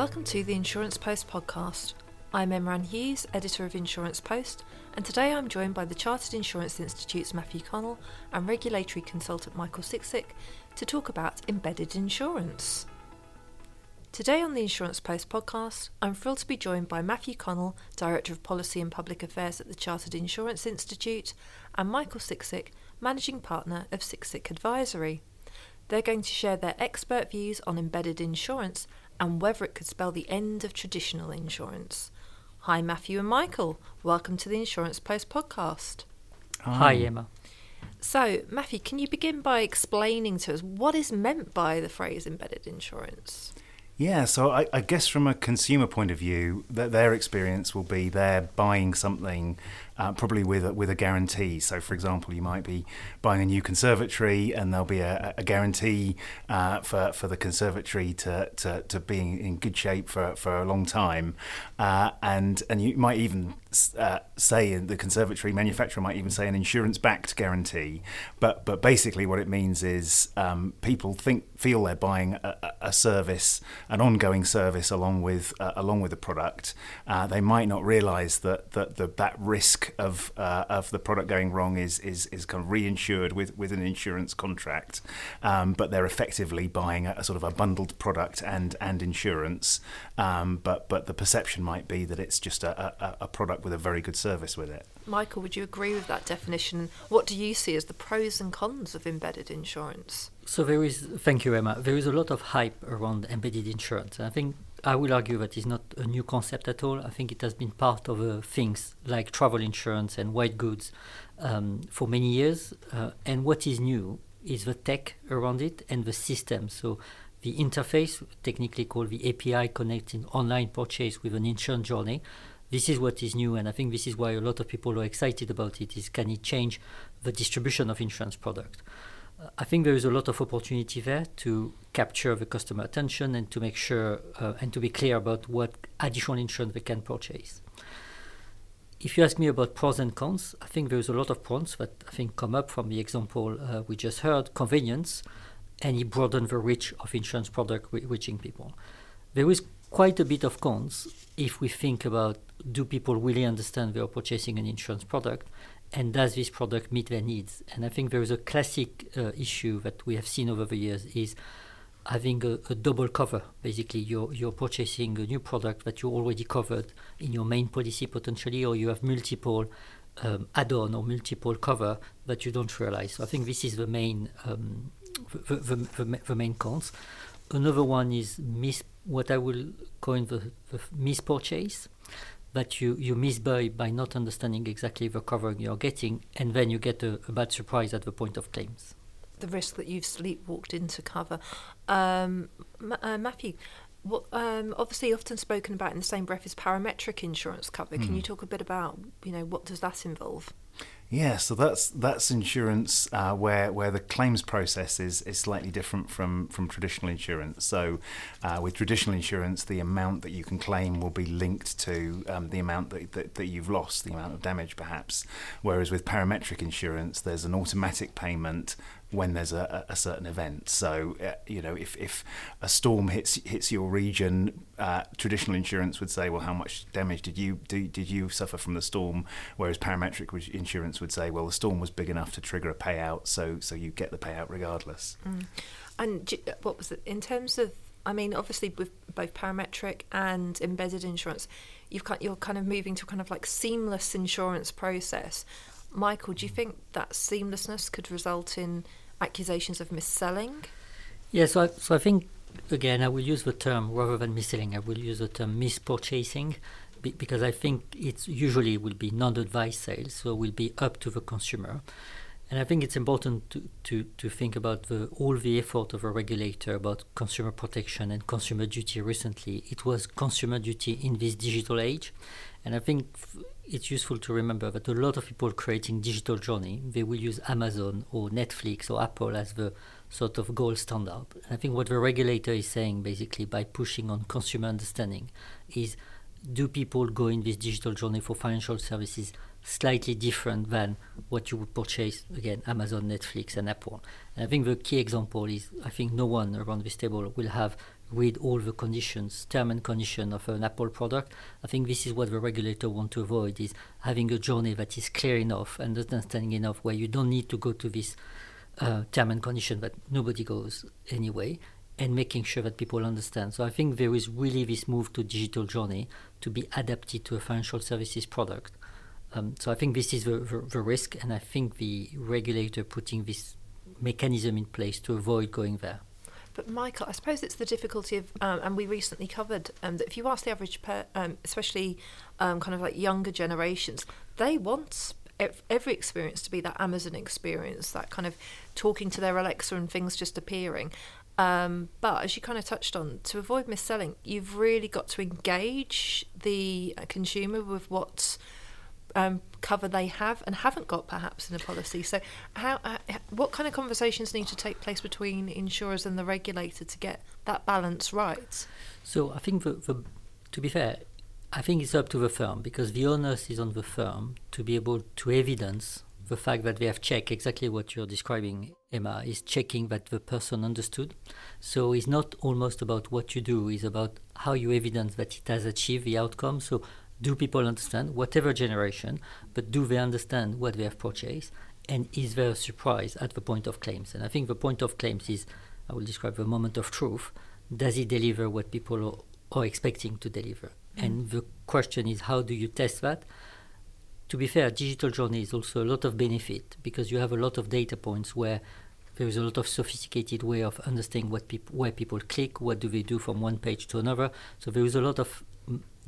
Welcome to the Insurance Post podcast. I'm Emma Ann Hughes, editor of Insurance Post, and today I'm joined by the Chartered Insurance Institute's Matthew Connell and regulatory consultant Michael Sicsic to talk about embedded insurance. Today on the Insurance Post podcast, I'm thrilled to be joined by Matthew Connell, Director of Policy and Public Affairs at the Chartered Insurance Institute, and Michael Sicsic, Managing Partner of Sicsic Advisory. They're going to share their expert views on embedded insurance and whether it could spell the end of traditional insurance. Hi, Matthew and Michael. Welcome to the Insurance Post podcast. Hi, Emma. So, Matthew, can you begin by explaining to us what is meant by the phrase embedded insurance? Yeah, so I, I, guess from a consumer point of view, that their experience will be they're buying something uh, probably with a, with a guarantee. So, for example, you might be buying a new conservatory, and there'll be a, a guarantee uh, for for the conservatory to, to, to be in good shape for, for a long time, uh, and and you might even uh, say the conservatory manufacturer might even say an insurance backed guarantee. But but basically, what it means is um, people think feel they're buying a, a, service, an ongoing service along with uh, along with the product. Uh, they might not realise that that the, that risk of uh, of the product going wrong is is, is kind of reinsured with, with an insurance contract, um, but they're effectively buying a, a, sort of a bundled product and and insurance. Um, but but the perception might be that it's just a, a, a product with a very good service with it. Michael, would you agree with that definition? What do you see as the pros and cons of embedded insurance? So there is, thank you, Emma. There is a lot of hype around embedded insurance. I think I will argue that it's not a new concept at all. I think it has been part of uh, things like travel insurance and white goods um, for many years. Uh, and what is new is the tech around it and the system. So the interface, technically called the API, connecting online purchase with an insurance journey. This is what is new, and I think this is why a lot of people are excited about it. Is can it change the distribution of insurance product? I think there is a lot of opportunity there to capture the customer attention and to make sure uh, and to be clear about what additional insurance they can purchase. If you ask me about pros and cons, I think there's a lot of pros that I think come up from the example uh, we just heard convenience, and it broadened the reach of insurance product reaching people. There is quite a bit of cons if we think about do people really understand they are purchasing an insurance product and does this product meet their needs? And I think there is a classic uh, issue that we have seen over the years is having a, a, double cover. Basically, you're, you're purchasing a new product that you already covered in your main policy potentially, or you have multiple um, add-on or multiple cover that you don't realize. So I think this is the main um, the, the, the, the, main cons. Another one is mis- what I will coin the, the mispurchase that you, you miss by, by not understanding exactly the cover you're getting, and then you get a, a bad surprise at the point of claims. The risk that you've sleepwalked into cover. Um, uh, Matthew, what, um, obviously often spoken about in the same breath is parametric insurance cover. Mm. Can you hmm. talk a bit about, you know, what does that involve? Yeah, so that's that's insurance uh, where where the claims process is, is slightly different from, from traditional insurance. So, uh, with traditional insurance, the amount that you can claim will be linked to um, the amount that, that, that you've lost, the amount of damage perhaps. Whereas with parametric insurance, there's an automatic payment when there's a, a certain event. So, uh, you know, if, if a storm hits hits your region, uh, traditional insurance would say, well, how much damage did you do, did you suffer from the storm? Whereas parametric insurance would say, well, the storm was big enough to trigger a payout, so so you get the payout regardless. Mm. And what was it in terms of? I mean, obviously, with both parametric and embedded insurance, you've you're kind of moving to kind of like seamless insurance process. Michael, do you think that seamlessness could result in accusations of mis-selling? Yeah, so I, so I think again I will use the term rather than mis-selling. I will use the term mispurchasing because I think it's usually will be non-advised sales, so will be up to the consumer. And I think it's important to, to, to think about the, all the effort of a regulator about consumer protection and consumer duty recently. It was consumer duty in this digital age. And I think it's useful to remember that a lot of people creating digital journey, they will use Amazon or Netflix or Apple as the sort of gold standard. And I think what the regulator is saying basically by pushing on consumer understanding is do people go in this digital journey for financial services slightly different than what you would purchase again Amazon, Netflix and Apple. And I think the key example is I think no one around this table will have read all the conditions, term and condition of an Apple product. I think this is what the regulator want to avoid: is having a journey that is clear enough and understanding enough, where you don't need to go to this uh, term and condition that nobody goes anyway, and making sure that people understand. So I think there is really this move to digital journey to be adapted to a financial services product. Um, so I think this is the, the, the, risk, and I think the regulator putting this mechanism in place to avoid going there. But Michael, I suppose it's the difficulty of, um, and we recently covered um, that if you ask the average, per, um, especially um, kind of like younger generations, they want every experience to be that Amazon experience, that kind of talking to their Alexa and things just appearing. Um, but as you kind of touched on, to avoid mis-selling, you've really got to engage the consumer with what um, cover they have and haven't got perhaps in a policy. So, how, uh, what kind of conversations need to take place between insurers and the regulator to get that balance right? So, I think the, the, to be fair, I think it's up to the firm because the onus is on the firm to be able to evidence the fact that they have checked exactly what you're describing, Emma, is checking that the person understood. So it's not almost about what you do, it's about how you evidence that it has achieved the outcome. So do people understand, whatever generation, but do they understand what they have purchased? And is there a surprise at the point of claims? And I think the point of claims is, I will describe the moment of truth. Does it deliver what people are, are expecting to deliver? Mm. And the question is, how do you test that? to be fair, digital journey is also a lot of benefit because you have a lot of data points where there is a lot of sophisticated way of understanding what people where people click, what do they do from one page to another. So there is a lot of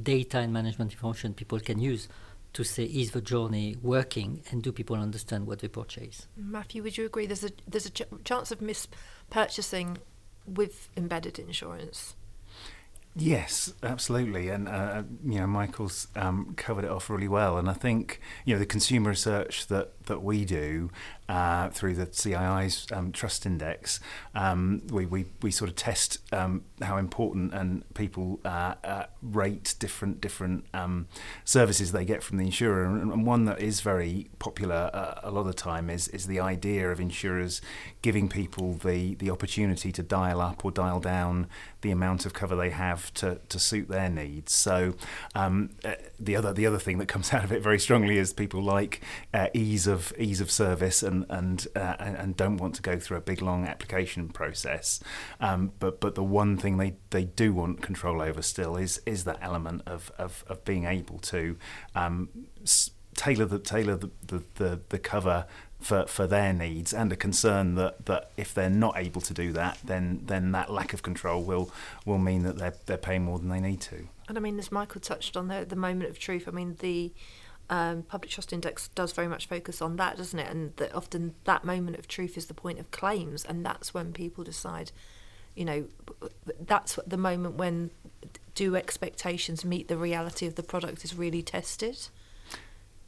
data and management information people can use to say is the journey working and do people understand what they purchase. Matthew, would you agree? There's a there's a ch- chance of mispurchasing with embedded insurance. Yes, absolutely, and uh, you know Michael's um, covered it off really well, and I think you know the consumer research that that we do uh, through the CII's um, Trust Index, um, we, we, we sort of test um, how important and people uh, uh, rate different different um, services they get from the insurer. And, and one that is very popular uh, a lot of the time is is the idea of insurers giving people the the opportunity to dial up or dial down the amount of cover they have to, to suit their needs. So um, uh, the other the other thing that comes out of it very strongly is people like uh, ease of of ease of service and and uh, and don't want to go through a big long application process. Um, but but the one thing they, they do want control over still is is that element of of, of being able to um, tailor the tailor the, the, the, the cover for, for their needs and a concern that, that if they're not able to do that, then then that lack of control will will mean that they're they're paying more than they need to. And I mean, as Michael touched on there, the moment of truth. I mean, the um, Public Trust Index does very much focus on that, doesn't it? And that often that moment of truth is the point of claims, and that's when people decide, you know, that's the moment when do expectations meet the reality of the product is really tested.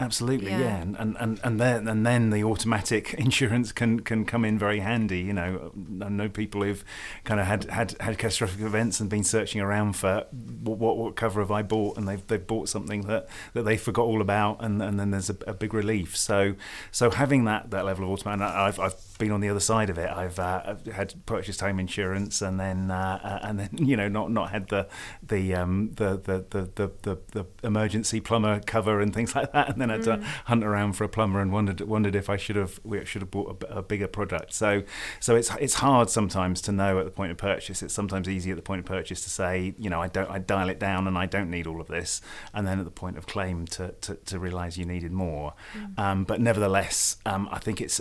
Absolutely, yeah, yeah. And, and and and then and then the automatic insurance can can come in very handy. You know, I know people who've kind of had had had catastrophic events and been searching around for what what, what cover have I bought, and they've they've bought something that, that they forgot all about, and and then there's a, a big relief. So so having that that level of automatic, I've I've been on the other side of it. I've, uh, had purchased home insurance and then uh, uh, and then you know not not had the the, um, the, the, the, the, the emergency plumber cover and things like that, and then had mm. to hunt around for a plumber and wondered wondered if I should have we should have bought a, a, bigger product. So so it's it's hard sometimes to know at the point of purchase. It's sometimes easy at the point of purchase to say you know I don't I dial it down and I don't need all of this, and then at the point of claim to to, to realise you needed more. Mm. Um, but nevertheless, um, I think it's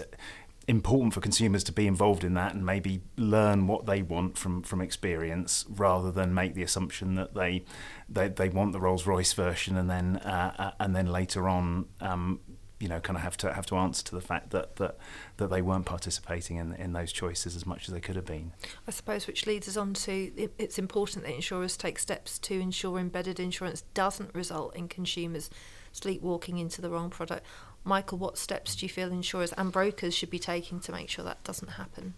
important for consumers to be involved in that and maybe learn what they want from from experience rather than make the assumption that they they, they want the Rolls Royce version and then uh, uh, and then later on um, you know kind of have to have to answer to the fact that that that they weren't participating in in those choices as much as they could have been. I suppose which leads us on to it, it's important that insurers take steps to ensure embedded insurance doesn't result in consumers sleepwalking into the wrong product. Michael, what steps do you feel insurers and brokers should be taking to make sure that doesn't happen?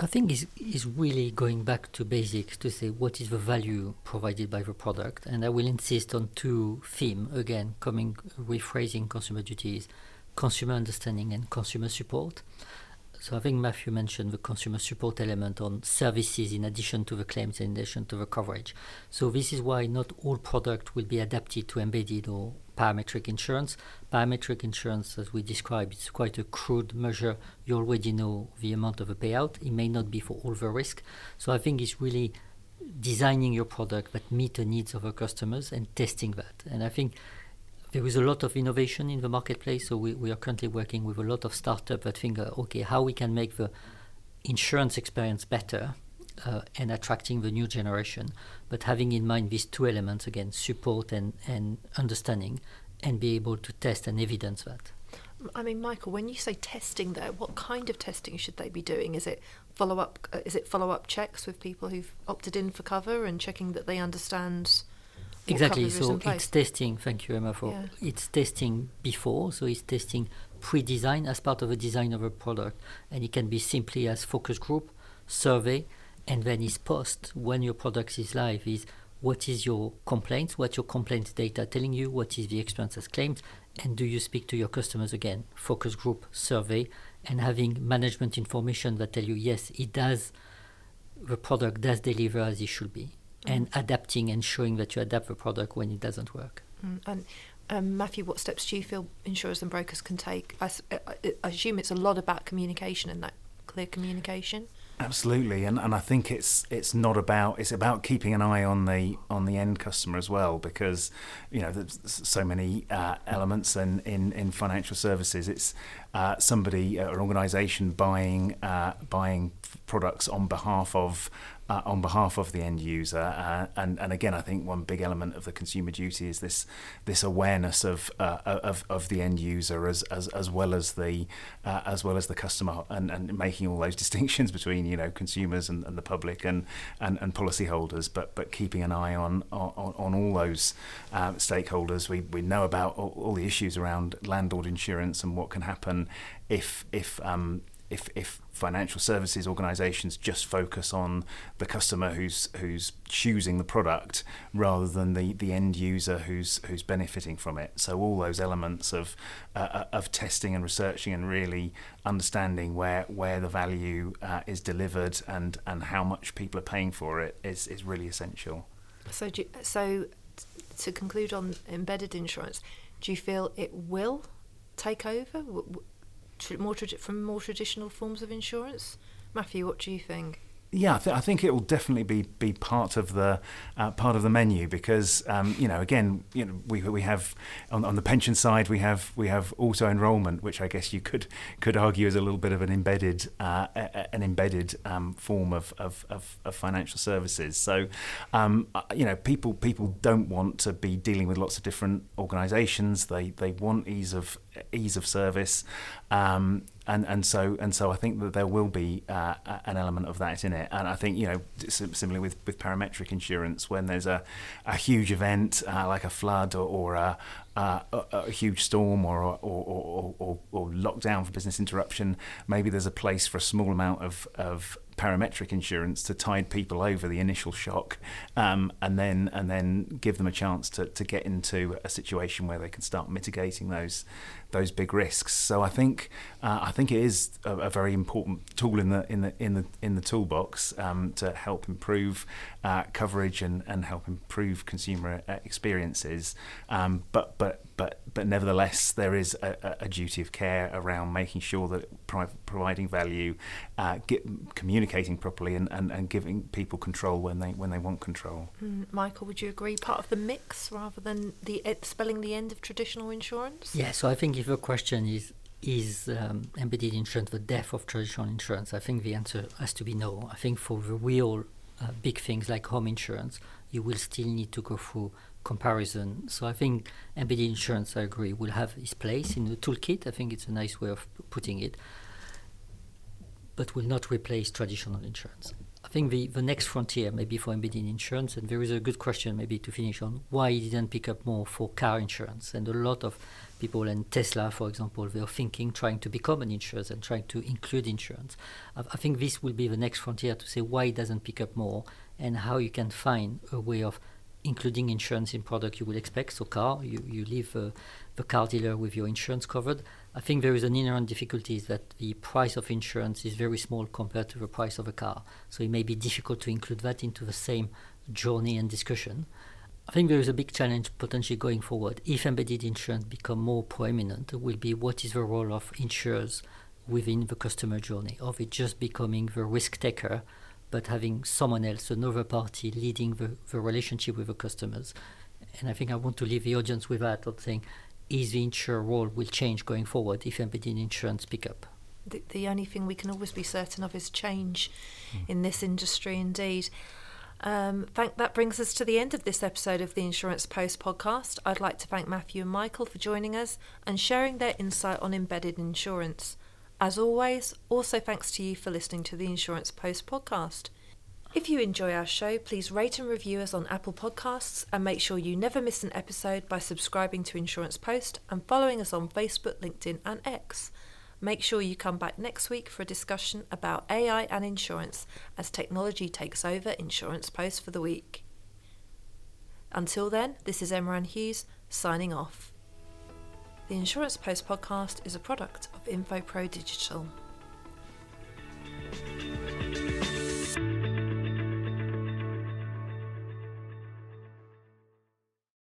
I think is is really going back to basics to say what is the value provided by the product, and I will insist on two themes again, coming rephrasing consumer duties, consumer understanding and consumer support. So I think Matthew mentioned the consumer support element on services in addition to the claims, and in addition to the coverage. So this is why not all product will be adapted to embedded or parametric insurance. Parametric insurance, as we described, is quite a crude measure. You already know the amount of a payout. It may not be for all the risk. So I think it's really designing your product that meet the needs of our customers and testing that. And I think there is a lot of innovation in the marketplace. So we, we are currently working with a lot of startups that think, uh, okay, how we can make the insurance experience better uh, and attracting the new generation, but having in mind these two elements again, support and, and understanding, and be able to test and evidence that. I mean, Michael, when you say testing, there, what kind of testing should they be doing? Is it follow up? Uh, is it follow up checks with people who've opted in for cover and checking that they understand? Exactly. So it's testing. Thank you, Emma, for Yeah. it's testing before. So it's testing pre-design as part of a design of a product, and it can be simply as focus group, survey, and then is post when your product is live. Is what is your complaints? what your complaints data telling you? What is the experience as claimed? And do you speak to your customers again? Focus group, survey, and having management information that tell you yes, it does. The product does deliver as it should be and adapting and showing that you adapt the product when it doesn't work. Mm, And um, Matthew, what steps do you feel insurers and brokers can take? I assume it's a lot about communication and that clear communication. Absolutely, and and I think it's it's not about it's about keeping an eye on the on the end customer as well because you know there's so many uh, elements in, in in financial services. It's uh, somebody uh, an organisation buying uh, products on behalf of uh, on behalf of the end user, uh, and and again, I think one big element of the consumer duty is this this awareness of uh, of of the end user as as, as well as the uh, as well as the customer, and, and making all those distinctions between you know consumers and, and the public and, and and policyholders, but but keeping an eye on on, on all those uh, stakeholders. We we know about all, all the issues around landlord insurance and what can happen if if um, if, if financial services organisations just focus on the customer who's who's choosing the product rather than the, the end user who's who's benefiting from it. So all those elements of uh, of testing and researching and really understanding where where the value uh, is delivered and, and how much people are paying for it is, is really essential. So, you, so to conclude on embedded insurance, do you feel it will take over more from more traditional forms of insurance? Matthew, what do you think? Yeah, I, th- I think it will definitely be, be part of the uh, part of the menu because um, you know again you know we, we have on, on the pension side we have we have auto enrolment which I guess you could could argue is a little bit of an embedded uh, a- an embedded um, form of, of, of, of financial services. So um, uh, you know people people don't want to be dealing with lots of different organisations. They they want ease of ease of service. Um, and and so and so I think that there will be uh, an element of that in it, and I think you know similarly with, with parametric insurance, when there's a, a huge event uh, like a flood or, or a, a, a huge storm or or, or, or or lockdown for business interruption, maybe there's a place for a small amount of of parametric insurance to tide people over the initial shock, um, and then and then give them a chance to, to get into a situation where they can start mitigating those those big risks. So I think uh, I think it is a, a very important tool in the in the in the in the toolbox um, to help improve uh, coverage and, and help improve consumer uh, experiences. Um, but but but but nevertheless, there is a, a- a duty of care around making sure that pro- providing value, uh, get, communicating properly, and, and, and giving people control when they when they want control. Mm, Michael, would you agree? Part of the mix rather than the spelling the end of traditional insurance. Yeah, so I think if the question is is um, embedded insurance the death of traditional insurance, I think the answer has to be no. I think for the real uh, big things like home insurance, you will still need to go through comparison. So I think embedded insurance, I agree, will have its place in the toolkit. I think it's a nice way of putting it, but will not replace traditional insurance. I think the, the next frontier maybe for embedded insurance, and there is a good question maybe to finish on why it didn't pick up more for car insurance. And a lot of people, and Tesla, for example, they are thinking, trying to become an insurance and trying to include insurance. I, I think this will be the next frontier to say why it doesn't pick up more and how you can find a way of including insurance in product you will expect. So car, you, you leave uh, the car dealer with your insurance covered, I think there is an inherent difficulty is that the price of insurance is very small compared to the price of a car. So it may be difficult to include that into the same journey and discussion. I think there is a big challenge potentially going forward. If embedded insurance become more prominent, will be what is the role of insurers within the customer journey, of it just becoming the risk taker, but having someone else, another party, leading the, the relationship with the customers. And I think I want to leave the audience with that of saying, is the insurer role will change going forward if embedded insurance pick up? The, the only thing we can always be certain of is change mm. in this industry, indeed. Um, thank, that brings us to the end of this episode of the Insurance Post podcast. I'd like to thank Matthew and Michael for joining us and sharing their insight on embedded insurance. As always, also thanks to you for listening to the Insurance Post podcast. If you enjoy our show, please rate and review us on Apple Podcasts and make sure you never miss an episode by subscribing to Insurance Post and following us on Facebook, LinkedIn, and X. Make sure you come back next week for a discussion about AI and insurance as technology takes over Insurance Post for the week. Until then, this is Emma Ann Hughes signing off. The Insurance Post podcast is a product of InfoPro Digital.